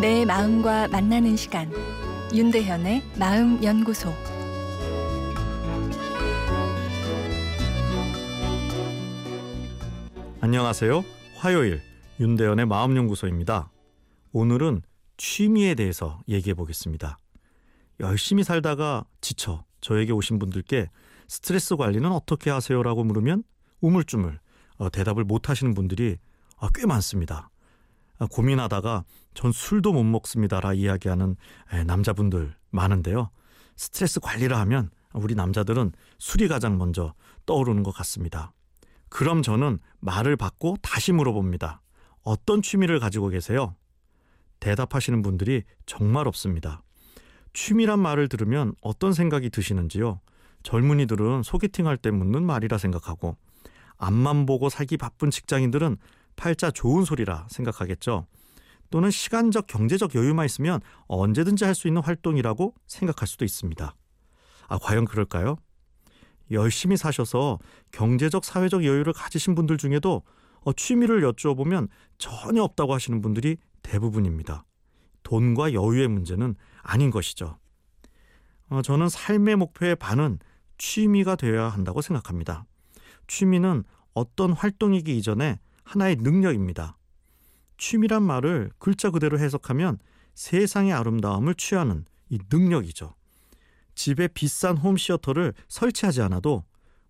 내 마음과 만나는 시간 윤대현의 마음 연구소 안녕하세요. 화요일 윤대현의 마음 연구소입니다. 오늘은 취미에 대해서 얘기해 보겠습니다. 열심히 살다가 지쳐 저에게 오신 분들께 스트레스 관리는 어떻게 하세요라고 물으면 우물쭈물 어, 대답을 못 하시는 분들이 아, 꽤 많습니다. 아, 고민하다가 전 술도 못 먹습니다라 이야기하는 남자분들 많은데요. 스트레스 관리를 하면 우리 남자들은 술이 가장 먼저 떠오르는 것 같습니다. 그럼 저는 말을 받고 다시 물어봅니다. 어떤 취미를 가지고 계세요? 대답하시는 분들이 정말 없습니다. 취미란 말을 들으면 어떤 생각이 드시는지요? 젊은이들은 소개팅 할 때 묻는 말이라 생각하고 앞만 보고 살기 바쁜 직장인들은 팔자 좋은 소리라 생각하겠죠. 또는 시간적 경제적 여유만 있으면 언제든지 할 수 있는 활동이라고 생각할 수도 있습니다. 아, 과연 그럴까요? 열심히 사셔서 경제적 사회적 여유를 가지신 분들 중에도 어, 취미를 여쭈어보면 전혀 없다고 하시는 분들이 대부분입니다. 돈과 여유의 문제는 아닌 것이죠. 어, 저는 삶의 목표의 반은 취미가 되어야 한다고 생각합니다. 취미는 어떤 활동이기 이전에 하나의 능력입니다. 취미란 말을 글자 그대로 해석하면 세상의 아름다움을 취하는 이 능력이죠. 집에 비싼 홈시어터를 설치하지 않아도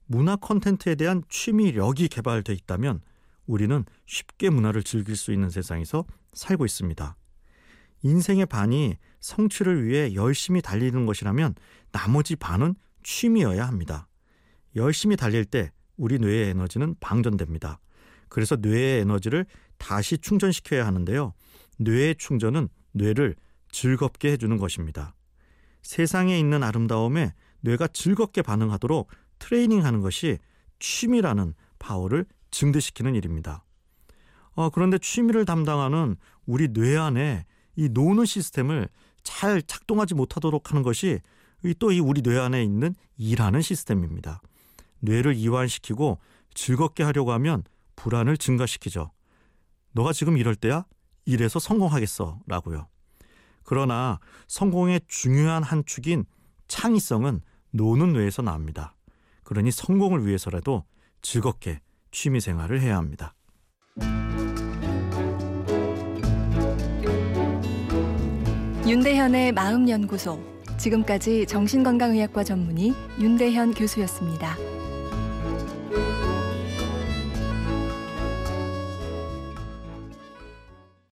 문화 콘텐츠에 대한 취미력이 개발돼 있다면 우리는 쉽게 문화를 즐길 수 있는 세상에서 살고 있습니다. 인생의 반이 성취를 위해 열심히 달리는 것이라면 나머지 반은 취미여야 합니다. 열심히 달릴 때 우리 뇌의 에너지는 방전됩니다. 그래서 뇌의 에너지를 다시 충전시켜야 하는데요. 뇌의 충전은 뇌를 즐겁게 해주는 것입니다. 세상에 있는 아름다움에 뇌가 즐겁게 반응하도록 트레이닝하는 것이 취미라는 파워를 증대시키는 일입니다. 어, 그런데 취미를 담당하는 우리 뇌 안에 이 노는 시스템을 잘 작동하지 못하도록 하는 것이 또 이 우리 뇌 안에 있는 일하는 시스템입니다. 뇌를 이완시키고 즐겁게 하려고 하면 불안을 증가시키죠. 너가 지금 이럴 때야? 이래서 성공하겠어. 라고요. 그러나 성공의 중요한 한 축인 창의성은 노는 뇌에서 나옵니다. 그러니 성공을 위해서라도 즐겁게 취미 생활을 해야 합니다. 윤대현의 마음연구소. 지금까지 정신건강의학과 전문의 윤대현 교수였습니다.